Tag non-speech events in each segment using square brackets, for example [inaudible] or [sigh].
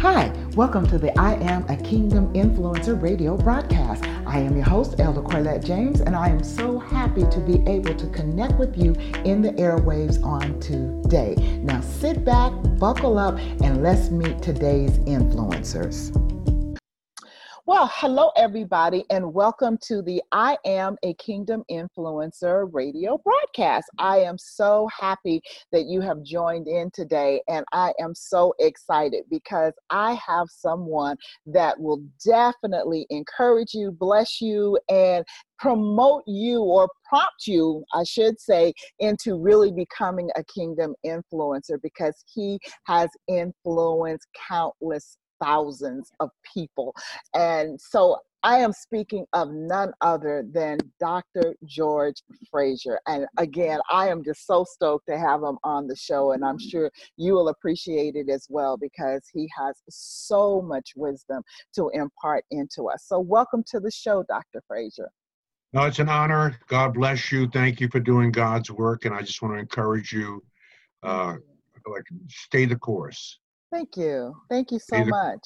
Hi, welcome to the I Am a Kingdom Influencer radio broadcast. I am your host, Elder Corlette James, and I am so happy to be able to connect with you in the airwaves on today. Now sit back, buckle up, and let's meet today's influencers. Well, hello, everybody, and welcome to the I Am a Kingdom Influencer radio broadcast. I am so happy that you have joined in today, and I am so excited because I have someone that will definitely encourage you, bless you, and promote you or prompt you, I should say, into really becoming a kingdom influencer because he has influenced countless thousands of people. And so I am speaking of none other than Dr. George Fraser. And again, I am just so stoked to have him on the show, and I'm sure you will appreciate it as well because he has so much wisdom to impart into us. So, welcome to the show, Dr. Fraser. No, it's an honor. God bless you. Thank you for doing God's work, and I just want to encourage you. Uh, like stay the course. Thank you. Thank you so much.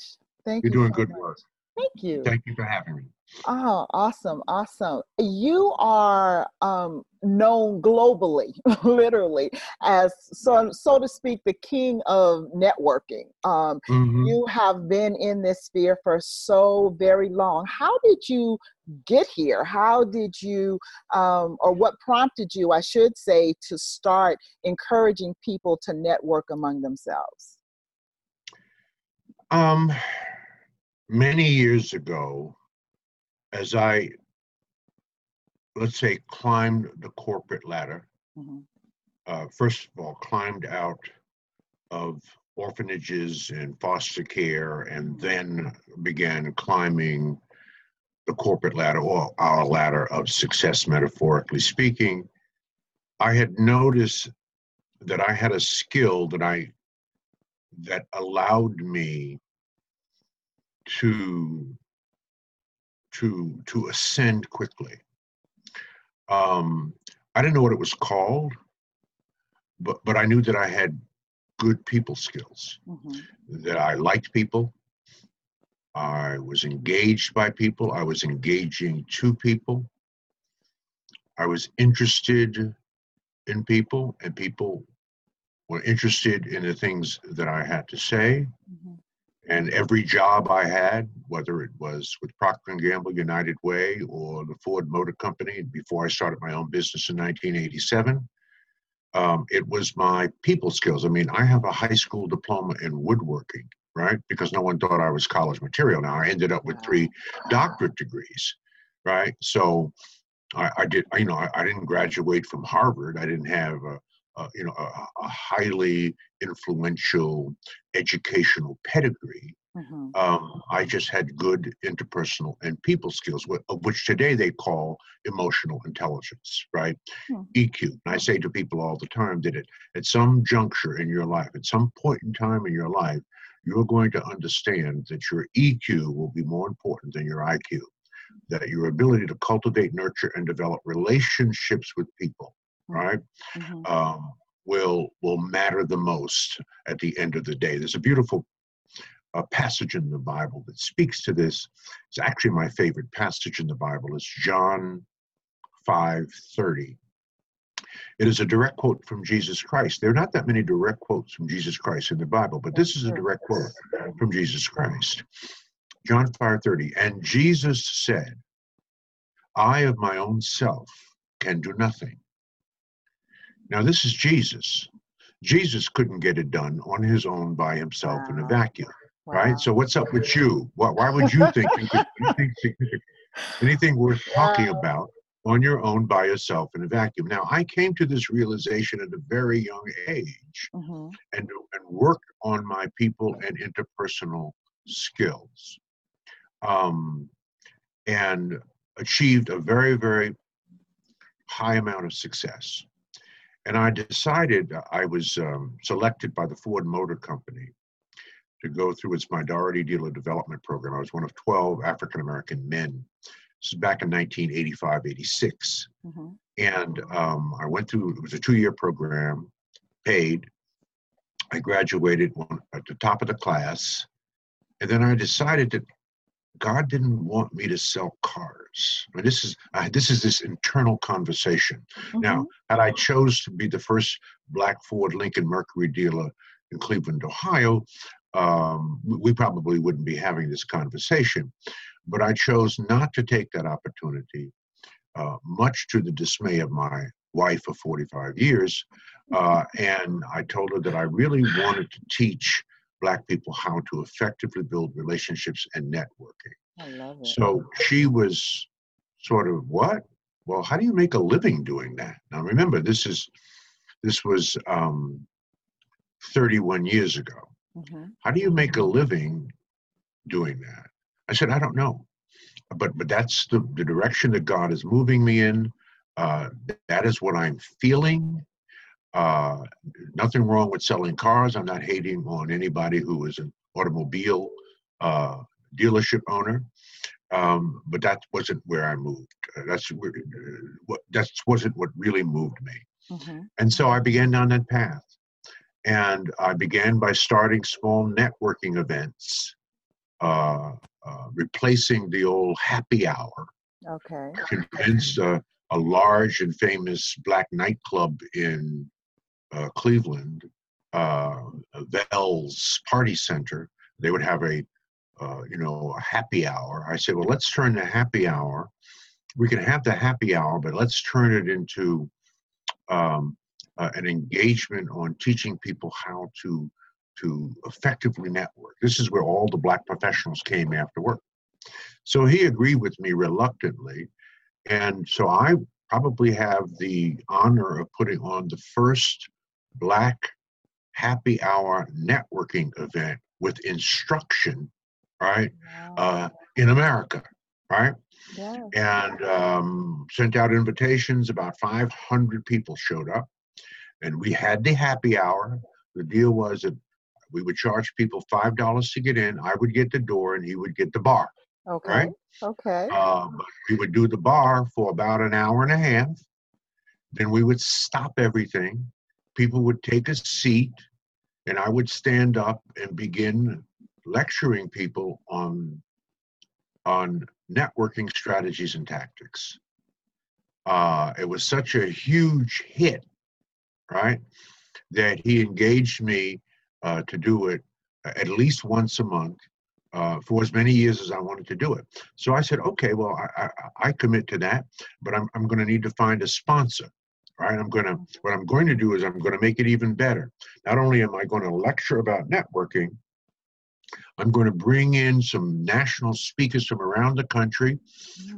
Thank You're you. doing so good much. work. Thank you. Thank you for having me. Oh, awesome, awesome. You are um, known globally, [laughs] literally, as so so to speak, the king of networking. Um, Mhm. you have been in this sphere for so very long. How did you get here? How did you, um, or what prompted you, I should say, to start encouraging people to network among themselves? Um, many years ago, as I, let's say, climbed the corporate ladder, Mhm. uh, first of all, climbed out of orphanages and foster care, and then began climbing the corporate ladder or our ladder of success, metaphorically speaking, I had noticed that I had a skill that I that allowed me to to to ascend quickly. Um, I didn't know what it was called, but but I knew that I had good people skills. Mhm. That I liked people. I was engaged by people. I was engaging to people. I was interested in people, and people were interested in the things that I had to say. Mhm. And every job I had, whether it was with Procter and Gamble, United Way, or the Ford Motor Company, before I started my own business in 1987, um, it was my people skills. I mean, I have a high school diploma in woodworking, right? Because no one thought I was college material. Now I ended up with three doctorate degrees, right? So I, I did, you know, I, I didn't graduate from Harvard. I didn't have a, a you know, a, a highly influential educational pedigree. Mhm. Um, I just had good interpersonal and people skills, of which today they call emotional intelligence, right? Hmm. EQ. And I say to people all the time that it, at some juncture in your life, at some point in time in your life, you're going to understand that your EQ will be more important than your IQ, that your ability to cultivate, nurture, and develop relationships with people, right? Mhm. um, will will matter the most at the end of the day. There's a beautiful uh, passage in the Bible that speaks to this. It's actually my favorite passage in the Bible. It's John 5:30. It is a direct quote from Jesus Christ. There are not that many direct quotes from Jesus Christ in the Bible, but this is a direct quote from Jesus Christ. John 5:30. And Jesus said, I of my own self can do nothing. Now, this is Jesus. Jesus couldn't get it done on his own by himself in a vacuum, Wow. right? So, what's up with you? Why, why would you think you could do anything [laughs] significant, anything worth talking about on your own by yourself in a vacuum? Now, I came to this realization at a very young age Mhm. and, and worked on my people and interpersonal skills um, and achieved a very, very high amount of success. And I decided I was um, selected by the Ford Motor Company to go through its minority dealer development program. I was one of 12 African American men. This is back in 1985 86. Mhm. And um, I went through, it was a two year program, paid. I graduated one, at the top of the class. And then I decided that God didn't want me to sell cars. I mean, this is uh, this is this internal conversation. Mm-hmm. Now, had I chose to be the first Black Ford Lincoln Mercury dealer in Cleveland, Ohio, um, we probably wouldn't be having this conversation. But I chose not to take that opportunity, uh, much to the dismay of my wife of 45 years. Uh, and I told her that I really wanted to teach Black people how to effectively build relationships and networking. I love it. So she was sort of, what? Well, how do you make a living doing that? Now, remember, this is this was um, 31 years ago. Mm-hmm. How do you make a living doing that? I said, I don't know, but but that's the, the direction that God is moving me in. Uh, that is what I'm feeling. Uh, nothing wrong with selling cars. I'm not hating on anybody who is an automobile uh, dealership owner, um, but that wasn't where I moved. Uh, that's where, uh, what that wasn't what really moved me. Mm-hmm. And so I began down that path. And I began by starting small networking events, uh, uh, replacing the old happy hour. Okay. I Convinced a large and famous black nightclub in uh, Cleveland, uh, Vels Party Center. They would have a, uh, you know, a happy hour. I said, well, let's turn the happy hour. We can have the happy hour, but let's turn it into um, uh, an engagement on teaching people how to to effectively network. This is where all the black professionals came after work. So he agreed with me reluctantly, and so I probably have the honor of putting on the first black happy hour networking event with instruction, right, wow. uh, in America, right? Yeah. And um, sent out invitations. About 500 people showed up and we had the happy hour. The deal was that we would charge people five dollars to get in. I would get the door, and he would get the bar. Okay. Right? Okay. Um, we would do the bar for about an hour and a half. Then we would stop everything. People would take a seat, and I would stand up and begin lecturing people on on networking strategies and tactics. Uh, it was such a huge hit right? That he engaged me uh, to do it at least once a month uh, for as many years as I wanted to do it. So I said, okay, well, I, I, I commit to that, but I'm, I'm going to need to find a sponsor. Right, I'm gonna. What I'm going to do is I'm going to make it even better. Not only am I going to lecture about networking, I'm going to bring in some national speakers from around the country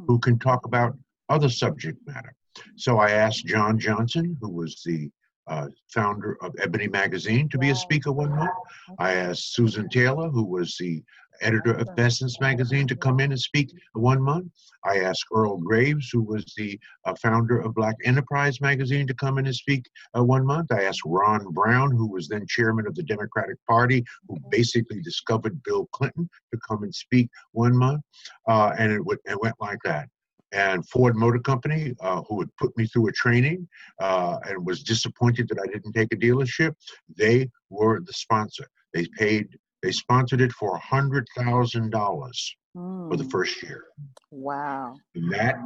who can talk about other subject matter. So I asked John Johnson, who was the uh, founder of Ebony Magazine, to be a speaker one month. I asked Susan Taylor, who was the editor of Essence Magazine, to come in and speak one month. I asked Earl Graves, who was the uh, founder of Black Enterprise Magazine, to come in and speak uh, one month. I asked Ron Brown, who was then chairman of the Democratic Party, who basically discovered Bill Clinton, to come and speak one month. Uh, and it, w- it went like that and Ford Motor Company, uh, who had put me through a training uh, and was disappointed that I didn't take a dealership, they were the sponsor. They paid, they sponsored it for a hundred thousand dollars for the hmm. first year. Wow! And that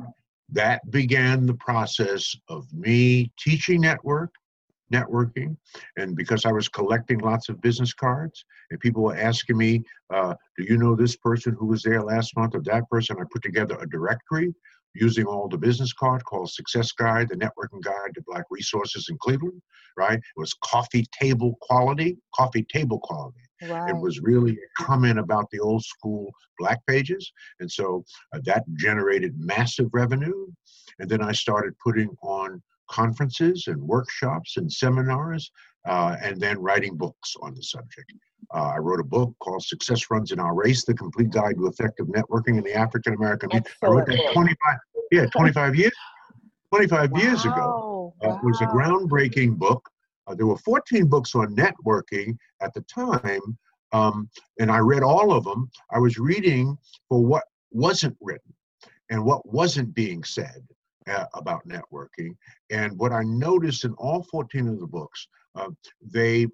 that began the process of me teaching network, networking, and because I was collecting lots of business cards, and people were asking me, uh, "Do you know this person who was there last month or that person?" I put together a directory using all the business card called Success Guide, the networking guide to Black resources in Cleveland. Right? It was coffee table quality, coffee table quality. Right. It was really a comment about the old school Black pages, and so uh, that generated massive revenue. And then I started putting on conferences and workshops and seminars, uh, and then writing books on the subject. Uh, I wrote a book called Success Runs in Our Race, The Complete Guide to Effective Networking in the African American I wrote that 25, yeah, 25 years, 25 wow. years ago. Uh, wow. It was a groundbreaking book. Uh, there were 14 books on networking at the time, um, and I read all of them. I was reading for what wasn't written and what wasn't being said uh, about networking. And what I noticed in all 14 of the books, uh, they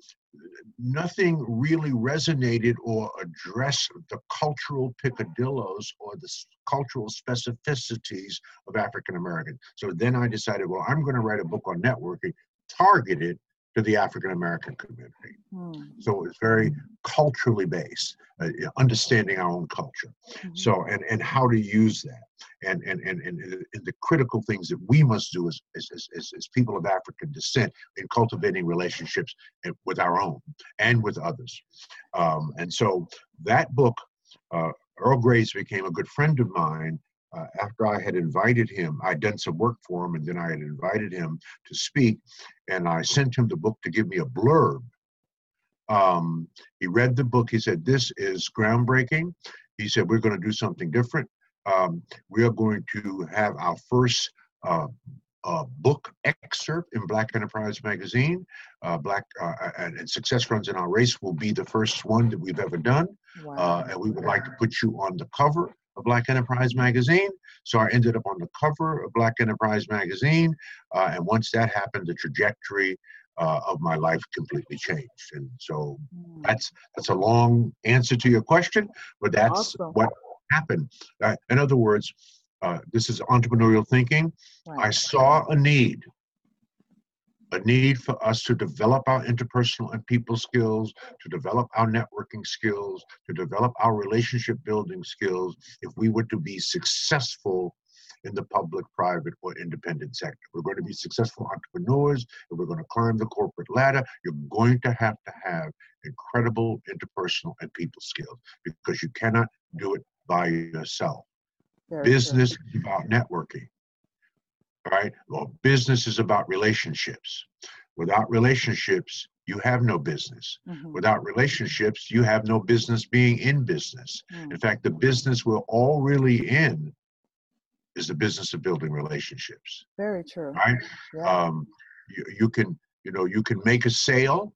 nothing really resonated or addressed the cultural picadillos or the cultural specificities of African Americans. So then I decided, well, I'm going to write a book on networking targeted to the African American community. Hmm. So it's very culturally based, uh, understanding our own culture. Mhm. So and and how to use that, and and and and, and the critical things that we must do as as, as, as people of African descent in cultivating relationships with our own and with others. Um, and so that book, uh, Earl Graves became a good friend of mine. Uh, after I had invited him, I'd done some work for him, and then I had invited him to speak, and I sent him the book to give me a blurb um, he read the book. He said, This is groundbreaking. He said, We're going to do something different. Um, we are going to have our first uh, uh, book excerpt in Black Enterprise Magazine. Uh, Black uh, and, and Success Runs in Our Race will be the first one that we've ever done. Uh, Wow. and we would like to put you on the cover of Black Enterprise Magazine. So I ended up on the cover of Black Enterprise Magazine. Uh, and once that happened, the trajectory uh, of my life completely changed. And so Hmm. that's that's a long answer to your question, but that's Awesome. what happened. Uh, in other words, uh, this is entrepreneurial thinking. I saw a need, a need for us to develop our interpersonal and people skills, to develop our networking skills, to develop our relationship building skills if we were to be successful in the public, private, or independent sector. We're going to be successful entrepreneurs. If we're going to climb the corporate ladder, you're going to have to have incredible interpersonal and people skills because you cannot do it by yourself. Very true. Business is about networking, right? Well, business is about relationships. Without relationships, you have no business. Mhm. Without relationships, you have no business being in business. Hmm. In fact, the business we're all really in is the business of building relationships, Very true. right? Yeah. Um, you, you can, you know, you can make a sale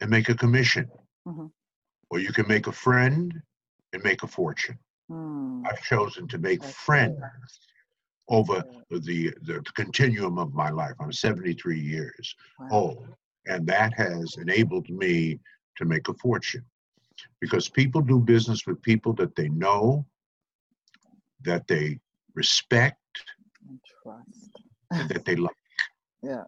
and make a commission, Mhm. or you can make a friend and make a fortune. Hmm. I've chosen to make That's friends. Over the, the continuum of my life. I'm 73 years Wow. old, and that has enabled me to make a fortune because people do business with people that they know, that they respect, And trust. and that [laughs] they like. Yeah.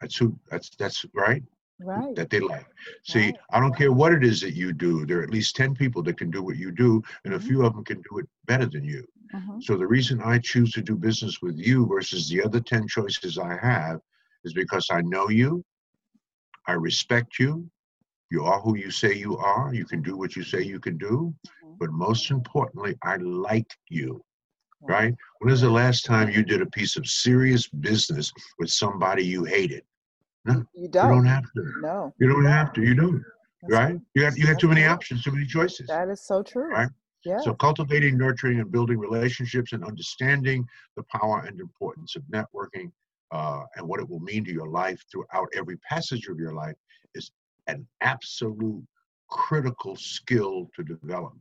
That's who. That's that's right. Right. That they like. See, Right. I don't care what it is that you do. There are at least 10 people that can do what you do, and a Mhm. few of them can do it better than you. Mhm. So the reason I choose to do business with you versus the other 10 choices I have is because I know you, I respect you, you are who you say you are, you can do what you say you can do, Mhm. but most importantly, I like you, right? When is the last time you did a piece of serious business with somebody you hated? You, you don't. You don't have to. No. You don't have to. You don't, That's right? You have you have too many options, too many choices. That is so true. Right. Yeah. So cultivating, nurturing, and building relationships and understanding the power and importance of networking uh, and what it will mean to your life throughout every passage of your life is an absolute critical skill to develop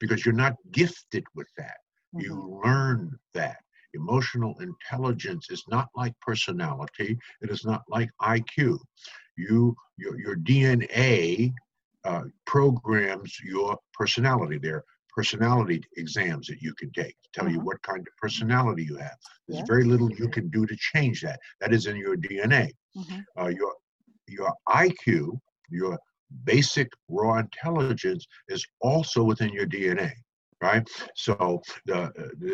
because you're not gifted with that. Mhm. You learn that. Emotional intelligence is not like personality. It is not like IQ. You your your DNA uh, programs your personality. There are personality exams that you can take to tell you Mhm. what kind of personality you have. There's Yeah. very little you can do to change that. That is in your DNA. Mhm. Uh, your your IQ, your basic raw intelligence, is also within your DNA, right? So the, uh,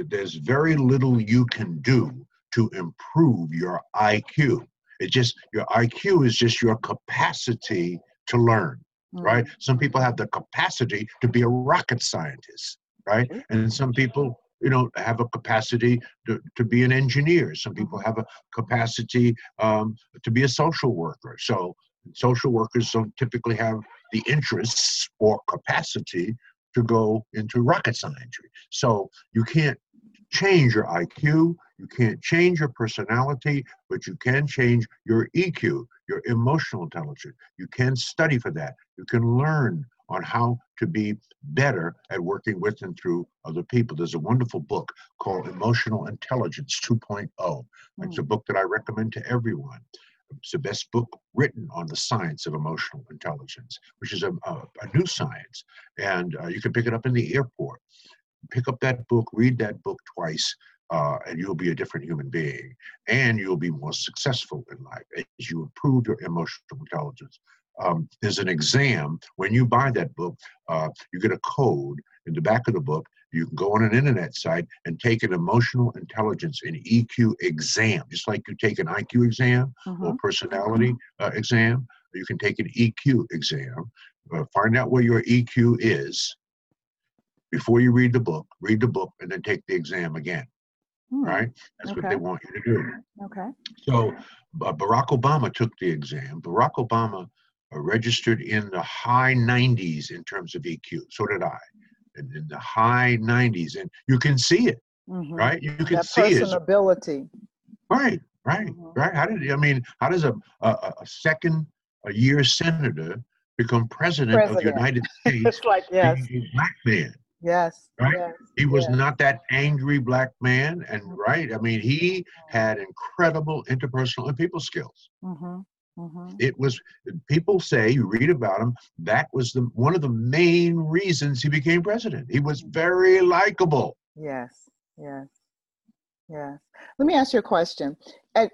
there's very little you can do to improve your IQ. It just your IQ is just your capacity to learn right? Mm. Some people have the capacity to be a rocket scientist, right? And some people, you know, have a capacity to, to be an engineer. Some people have a capacity um, to be a social worker. So social workers don't typically have the interests or capacity to go into rocket science. So you can't change your IQ, you can't change your personality, but you can change your EQ, your emotional intelligence. You can study for that. You can learn on how to be better at working with and through other people. There's a wonderful book called Emotional Intelligence 2.0. It's a hmm. book that I recommend to everyone. It's the best book written on the science of emotional intelligence, which is a, a, a new science. And uh, you can pick it up in the airport. Pick up that book, read that book twice, uh, and you'll be a different human being. And you'll be more successful in life as you improve your emotional intelligence. Um, there's an exam when you buy that book, uh, you get a code in the back of the book. You can go on an internet site and take an emotional intelligence and EQ exam, just like you take an IQ exam Mhm. or personality uh, exam. You can take an EQ exam, uh, find out where your EQ is before you read the book. Read the book and then take the exam again. Hmm, Right? That's what they want you to do. Okay. So uh, Barack Obama took the exam. Barack Obama registered in the high 90s in terms of EQ. So did I. In, in the high 90s, and you can see it, Mhm. right? You can That see it. personability. Right, right, Mhm. right. How did I mean? How does a a, a- second a year senator become president, of the United [laughs] States? Like yes, black man. yes, Right? yes. He was yes. not that angry black man, and right. I mean, he had incredible interpersonal and people skills. Mhm. Mhm. It was people say you read about him. That was the one of the main reasons he became president. He was very likable. Yes, yes, yes. Let me ask you a question. And,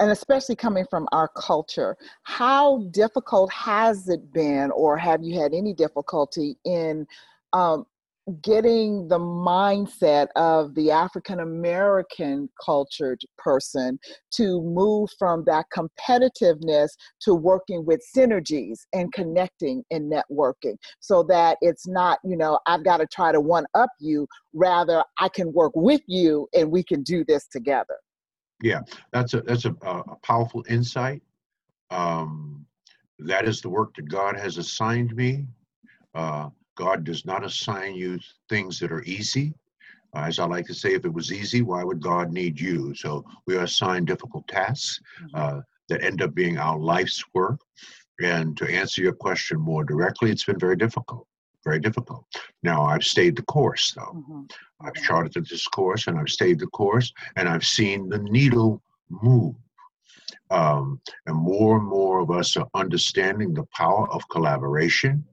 and especially coming from our culture, how difficult has it been, or have you had any difficulty in um, getting the mindset of the African American cultured person to move from that competitiveness to working with synergies and connecting and networking so that it's not, you know, I've got to try to one up you, rather, I can work with you and we can do this together. Yeah, that's a that's a, a a powerful insight. Um, that is the work that God has assigned me. Uh, God does not assign you things that are easy. Uh, as I like to say, if it was easy, why would God need you? So we are assigned difficult tasks uh, that end up being our life's work. And to answer your question more directly, it's been very difficult, very difficult. Now I've stayed the course, though. Mhm. I've charted this course and I've stayed the course and I've seen the needle move. Um, and more and more of us are understanding the power of collaboration,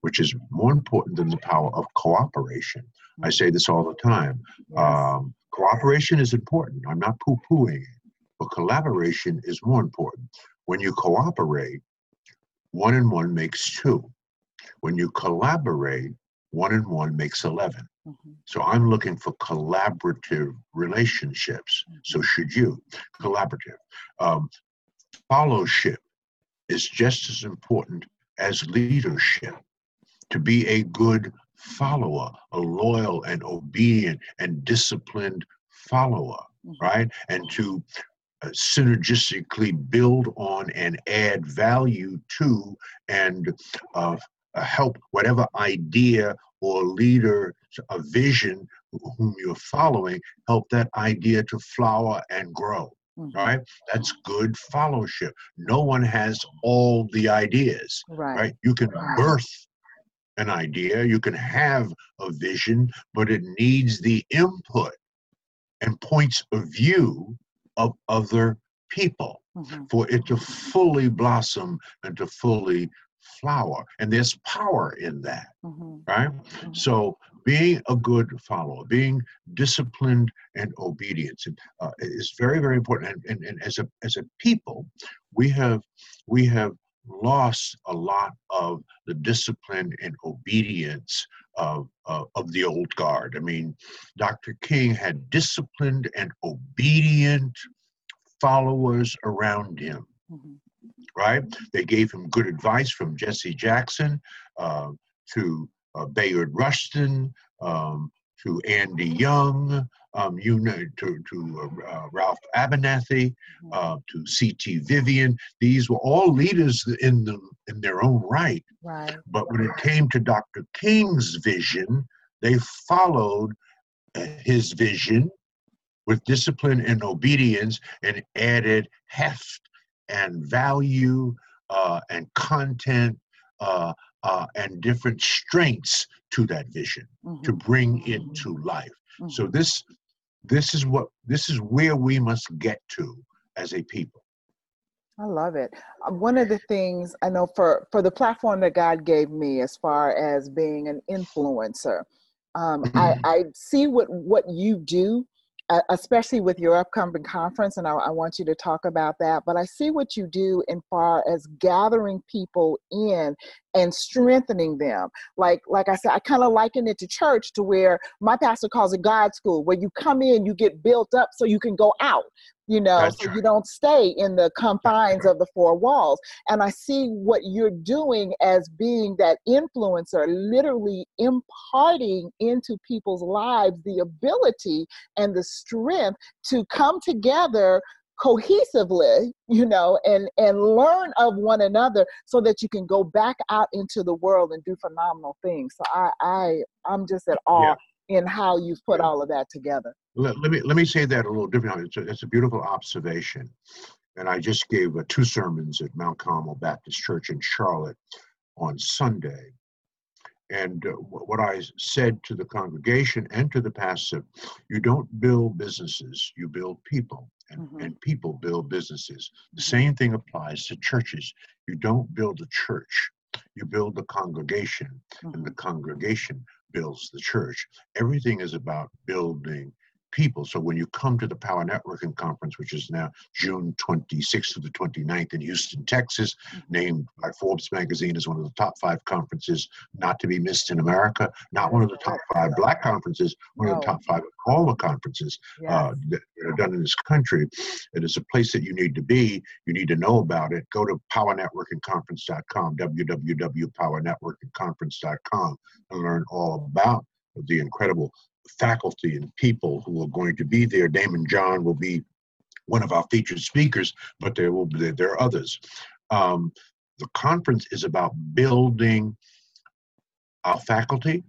which is more important than the power of cooperation. I say this all the time. Um, cooperation is important. I'm not poo pooing it, but collaboration is more important. When you cooperate, one and one makes two. When you collaborate, one and one makes 11. Mhm. So I'm looking for collaborative relationships. So should you. Collaborative. Um, fellowship is just as important as leadership. To be a good follower, a loyal and obedient and disciplined follower, Mhm. right? And to uh, synergistically build on and add value to and uh, uh, help whatever idea or leader, a vision whom you're following, help that idea to flower and grow. Mhm. Right? That's good fellowship. No one has all the ideas, Right. right? You can birth an idea, you can have a vision, but it needs the input and points of view of other people Mhm. for it to fully blossom and to fully flower. And there's power in that, Mhm. right? Mhm. So being a good follower, being disciplined and obedient uh, is very, very important. And, and, and as a as a people, we have we have lost a lot of the discipline and obedience of, of, of the old guard. I mean, Dr. King had disciplined and obedient followers around him Mhm. right? They gave him good advice from Jesse Jackson uh, to uh, Bayard Rustin um, to Andy Young, um, you know, to, to uh, uh, Ralph Abernathy, uh, to C.T. Vivian. These were all leaders in them in their own right. Right. But when it came to Dr. King's vision, they followed uh, his vision with discipline and obedience and added heft and value uh, and content uh, uh, and different strengths to that vision to Mhm. bring it to life. So Mhm. this this is what this is where we must get to as a people. I love it. Uh, One of the things I know for for the platform that God gave me, as far as being an influencer, um, I, I see what what you do, Uh, especially with your upcoming conference, and I, I want you to talk about that. But I see what you do in far as gathering people in and strengthening them. Like like I said, I kind of liken it to church, to where my pastor calls it God school, where you come in, you get built up, so you can go out you know That's so you don't stay in the confines of the four walls. And i see what you're doing as being that influencer literally imparting into people's lives the ability and the strength to come together cohesively you know and and learn of one another so that you can go back out into the world and do phenomenal things. So i i i'm just at awe Yeah. In how you've put all of that together Let, let me let me say that a little differently. It's a, it's a beautiful observation, and I just gave uh, two sermons at Mount Carmel Baptist Church in Charlotte on Sunday. And uh, what I said to the congregation and to the pastor, you don't build businesses, you build people, and, Mhm. and people build businesses. The Mhm. same thing applies to churches. You don't build a church, you build the congregation, and the Mhm. congregation builds the church. Everything is about building people. So when you come to the Power Networking Conference, which is now June 26th to the 29th in Houston, Texas, Mhm. named by Forbes magazine as one of the top five conferences not to be missed in America, not one of the top five black conferences, one of the top five all the conferences uh, Yes. that that are done in this country. It is a place that you need to be. You need to know about it. Go to powernetworkingconference.com, www.powernetworkingconference.com, and learn all about the incredible faculty and people who are going to be there. Daymond John will be one of our featured speakers, but there will be there are others. Um, the conference is about building our faculty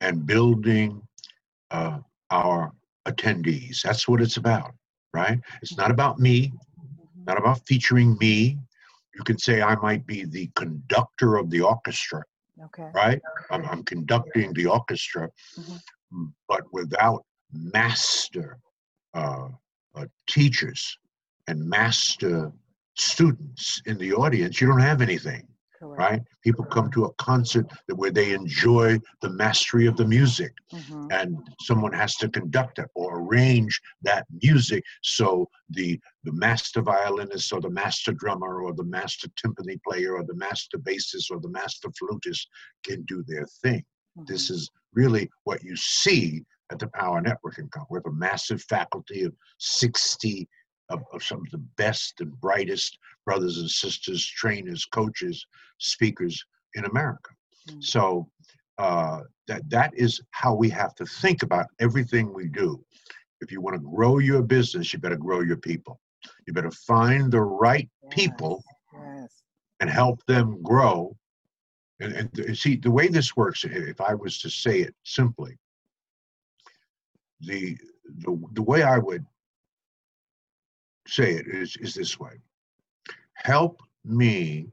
and building uh, our attendees. That's what it's about, right? It's not about me, not about featuring me. You can say I might be the conductor of the orchestra, Okay. right? I'm, I'm conducting the orchestra, Mhm. But without master uh, uh, teachers and master students in the audience, you don't have anything, Correct. right? People come to a concert that where they enjoy the mastery of the music, Mhm. and someone has to conduct it or arrange that music so the the master violinist or the master drummer or the master timpani player or the master bassist or the master flutist can do their thing. This Mhm. is really what you see at the Power Networking Conference. We have a massive faculty of 60 of, of some of the best and brightest brothers and sisters, trainers, coaches, speakers in America. Mm. So uh, that that is how we have to think about everything we do. If you want to grow your business, you better grow your people. You better find the right people Yes. and help them grow. And, and see, the way this works, if I was to say it simply, the the, the way I would say it is, is this way. Help me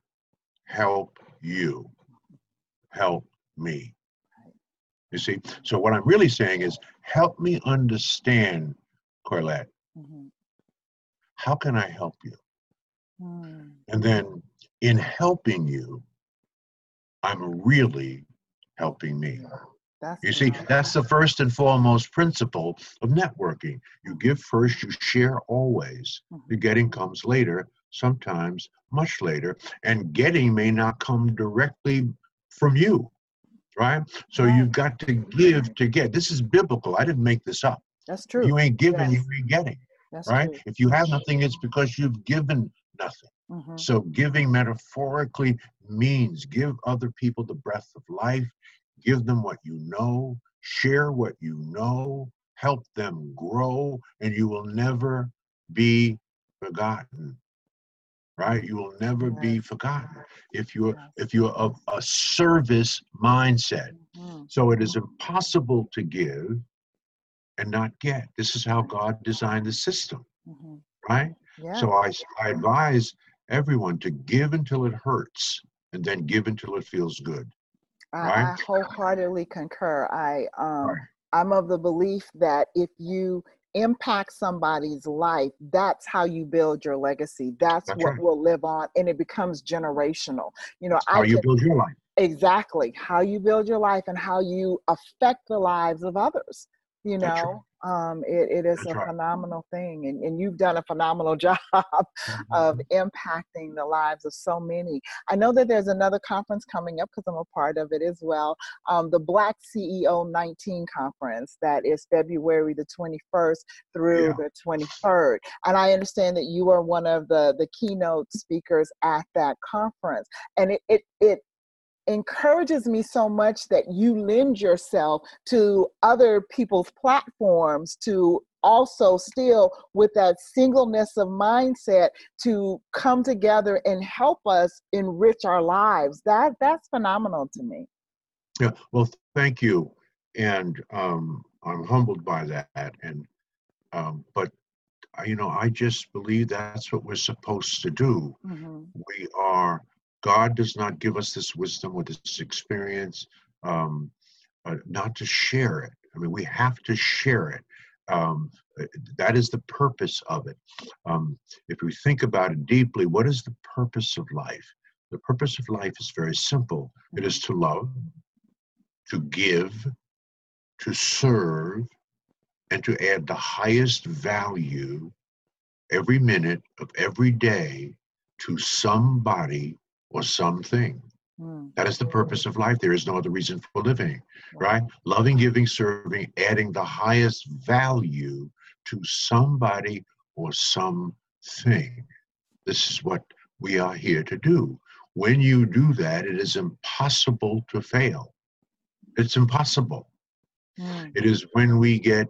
help you. Help me. You see? So what I'm really saying is help me understand, Corlette, Mhm. how can I help you? Mm. And then in helping you, I'm really helping me. That's You see, that's the first and foremost principle of networking. You give first, you share always. The Mhm. getting comes later, sometimes much later, and getting may not come directly from you, right? So Right. you've got to give to get. This is biblical. I didn't make this up. That's true. you ain't giving, Yes. you ain't getting, That's right? true. If you have nothing, it's because you've given nothing. Mhm. So giving metaphorically means give other people the breath of life, give them what you know, share what you know, help them grow, and you will never be forgotten. Right? You will never be forgotten if you're if you're of a service mindset. Mhm. So it is impossible to give and not get. This is how God designed the system, Mhm. right? Yeah. So I advise everyone to give until it hurts and then give until it feels good. I, right? I wholeheartedly concur. I um Right. I'm of the belief that if you impact somebody's life, that's how you build your legacy. That's, That's what right. will live on and it becomes generational. You know, How I you can build your life. exactly how you build your life and how you affect the lives of others you know um, it, it is That's a right. phenomenal thing and, and you've done a phenomenal [laughs] job of impacting the lives of so many i know that there's another conference coming up because i'm a part of it as well um, the black ceo 19 conference that is february the 21st through Yeah. the 23rd and i understand that you are one of the the keynote speakers at that conference and it it, it encourages me so much that you lend yourself to other people's platforms to also still with that singleness of mindset to come together and help us enrich our lives that that's phenomenal to me Yeah, well, thank you, and um, I'm humbled by that. And um, but I- you know, I just believe that's what we're supposed to do. Mhm. We are. God does not give us this wisdom or this experience um, uh, not to share it. I mean, we have to share it. Um, uh, that is the purpose of it. Um, if we think about it deeply, what is the purpose of life? The purpose of life is very simple. It is to love, to give, to serve, and to add the highest value every minute of every day to somebody or something. Mm, That is the purpose of life. There is no other reason for living, right? Loving, giving, serving, adding the highest value to somebody or something. This is what we are here to do. When you do that, it is impossible to fail. It's impossible. mm, It is when we get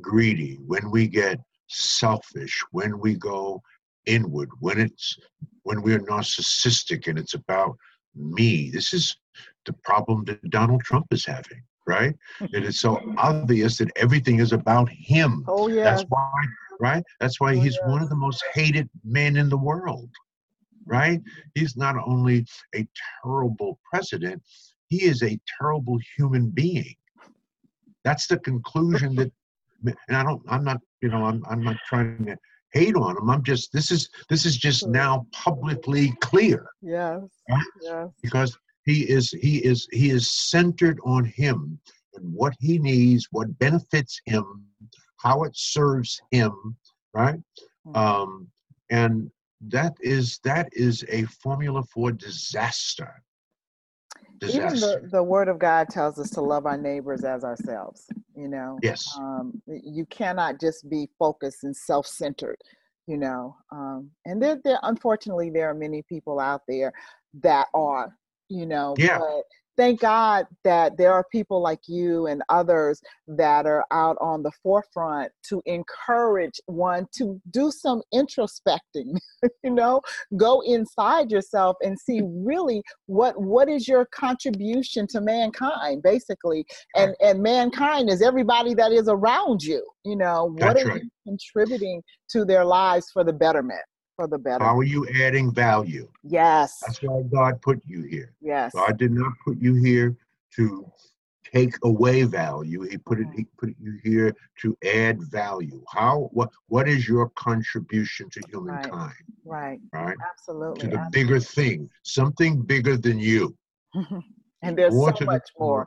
greedy, when we get selfish, when we go inward, when it's when we're narcissistic and it's about me. This is the problem that Donald Trump is having, right? Hmm. It is so obvious that everything is about him. oh yes That's why, right? That's why Oh, he's one of the most hated men in the world, right? He's not only a terrible president, he is a terrible human being. That's the conclusion that, and I don't, I'm not, you know, I'm, I'm not trying to hate on him. I'm just, this is, this is just now publicly clear yes Right? yes because he is, he is, he is centered on him and what he needs, what benefits him, how it serves him, right? Mhm. Um, and that is, that is a formula for disaster. Even the, the word of god tells us to love our neighbors as ourselves you know Yes. um, you cannot just be focused and self-centered you know um, and there, there unfortunately there are many people out there that are you know Yeah. but thank god that there are people like you and others that are out on the forefront to encourage one to do some introspecting [laughs] you know? Go inside yourself and see [laughs] really what what is your contribution to mankind basically. And and mankind is everybody that is around you you know? What That's are right. you contributing to their lives for the betterment for the betterment How are you adding value? yes That's why God put you here. yes God did not put you here to take away value. He put it. He put you here to add value. How? What? What is your contribution to humankind? right Right. absolutely To the bigger thing, something bigger than you. [laughs] and there's more so much more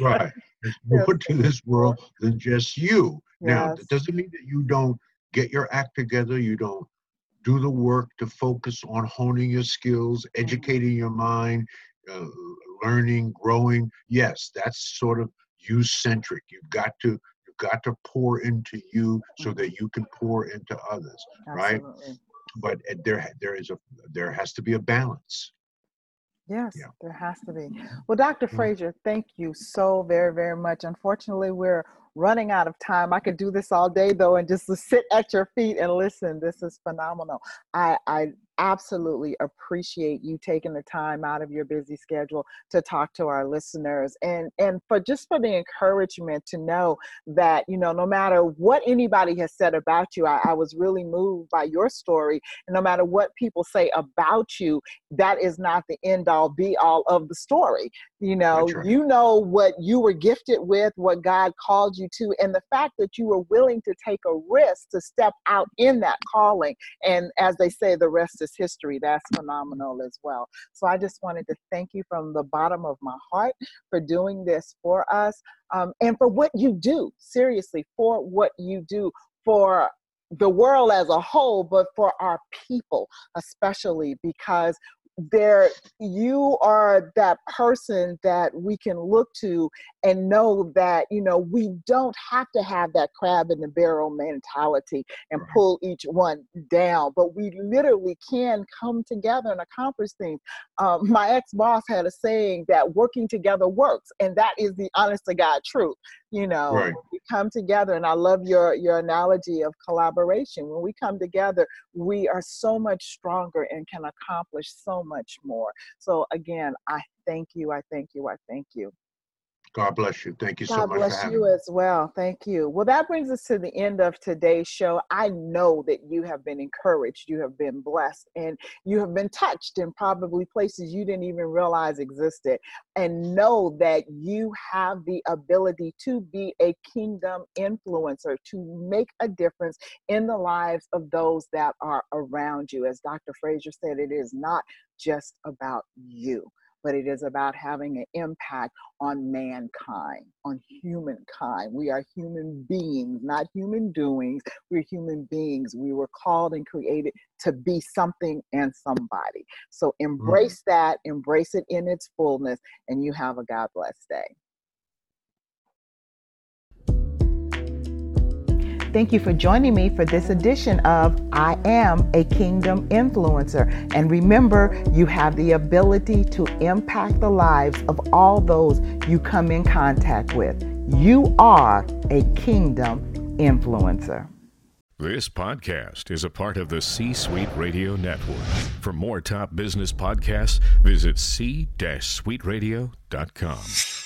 Right. [laughs] There's more to this world than just you. Now, it doesn't mean that you don't get your act together. You don't do the work to focus on honing your skills, Mm-hmm. educating your mind, uh, learning, growing. Yes, that's sort of you centric. You've got to you've got to pour into you so Mhm. that you can pour into others. right? absolutely But uh, there there is a there has to be a balance. Yes, Yeah. there has to be. Well, Dr. Mm. Fraser, thank you so very, very much. Unfortunately, we're running out of time. I could do this all day though and just sit at your feet and listen. This is phenomenal. I, I absolutely appreciate you taking the time out of your busy schedule to talk to our listeners and and for just for the encouragement to know that you know no matter what anybody has said about you I, I was really moved by your story. And no matter what people say about you that is not the end all be all of the story. You know right. you know what you were gifted with what god called you to and the fact that you were willing to take a risk to step out in that calling. And as they say the rest is history that's phenomenal as well. So i just wanted to thank you from the bottom of my heart for doing this for us um, and for what you do seriously for what you do for the world as a whole, but for our people especially, because there you are that person that we can look to and know that you know we don't have to have that crab in the barrel mentality and pull each one down but we literally can come together and accomplish things. Um, [laughs] my ex-boss had a saying that working together works and that is the honest to god truth you know right. we come together and i love your your analogy of collaboration. When we come together we are so much stronger and can accomplish so much more. So again i thank you i thank you i thank you God bless you. Thank you God so much. God bless you as well. Thank you. Well, that brings us to the end of today's show. I know that you have been encouraged, you have been blessed, and you have been touched in probably places you didn't even realize existed. And know that you have the ability to be a kingdom influencer, to make a difference in the lives of those that are around you. As Dr. Fraser said, it is not just about you but it is about having an impact on mankind, on humankind. We are human beings, not human doings. We're human beings. We were called and created to be something and somebody. So mm-hmm. embrace mm. that, embrace it in its fullness, and you have a God bless day. Thank you for joining me for this edition of I Am a Kingdom Influencer. And remember, you have the ability to impact the lives of all those you come in contact with. You are a kingdom influencer. This podcast is a part of the C Suite Radio Network. For more top business podcasts, visit c-suiteradio.com.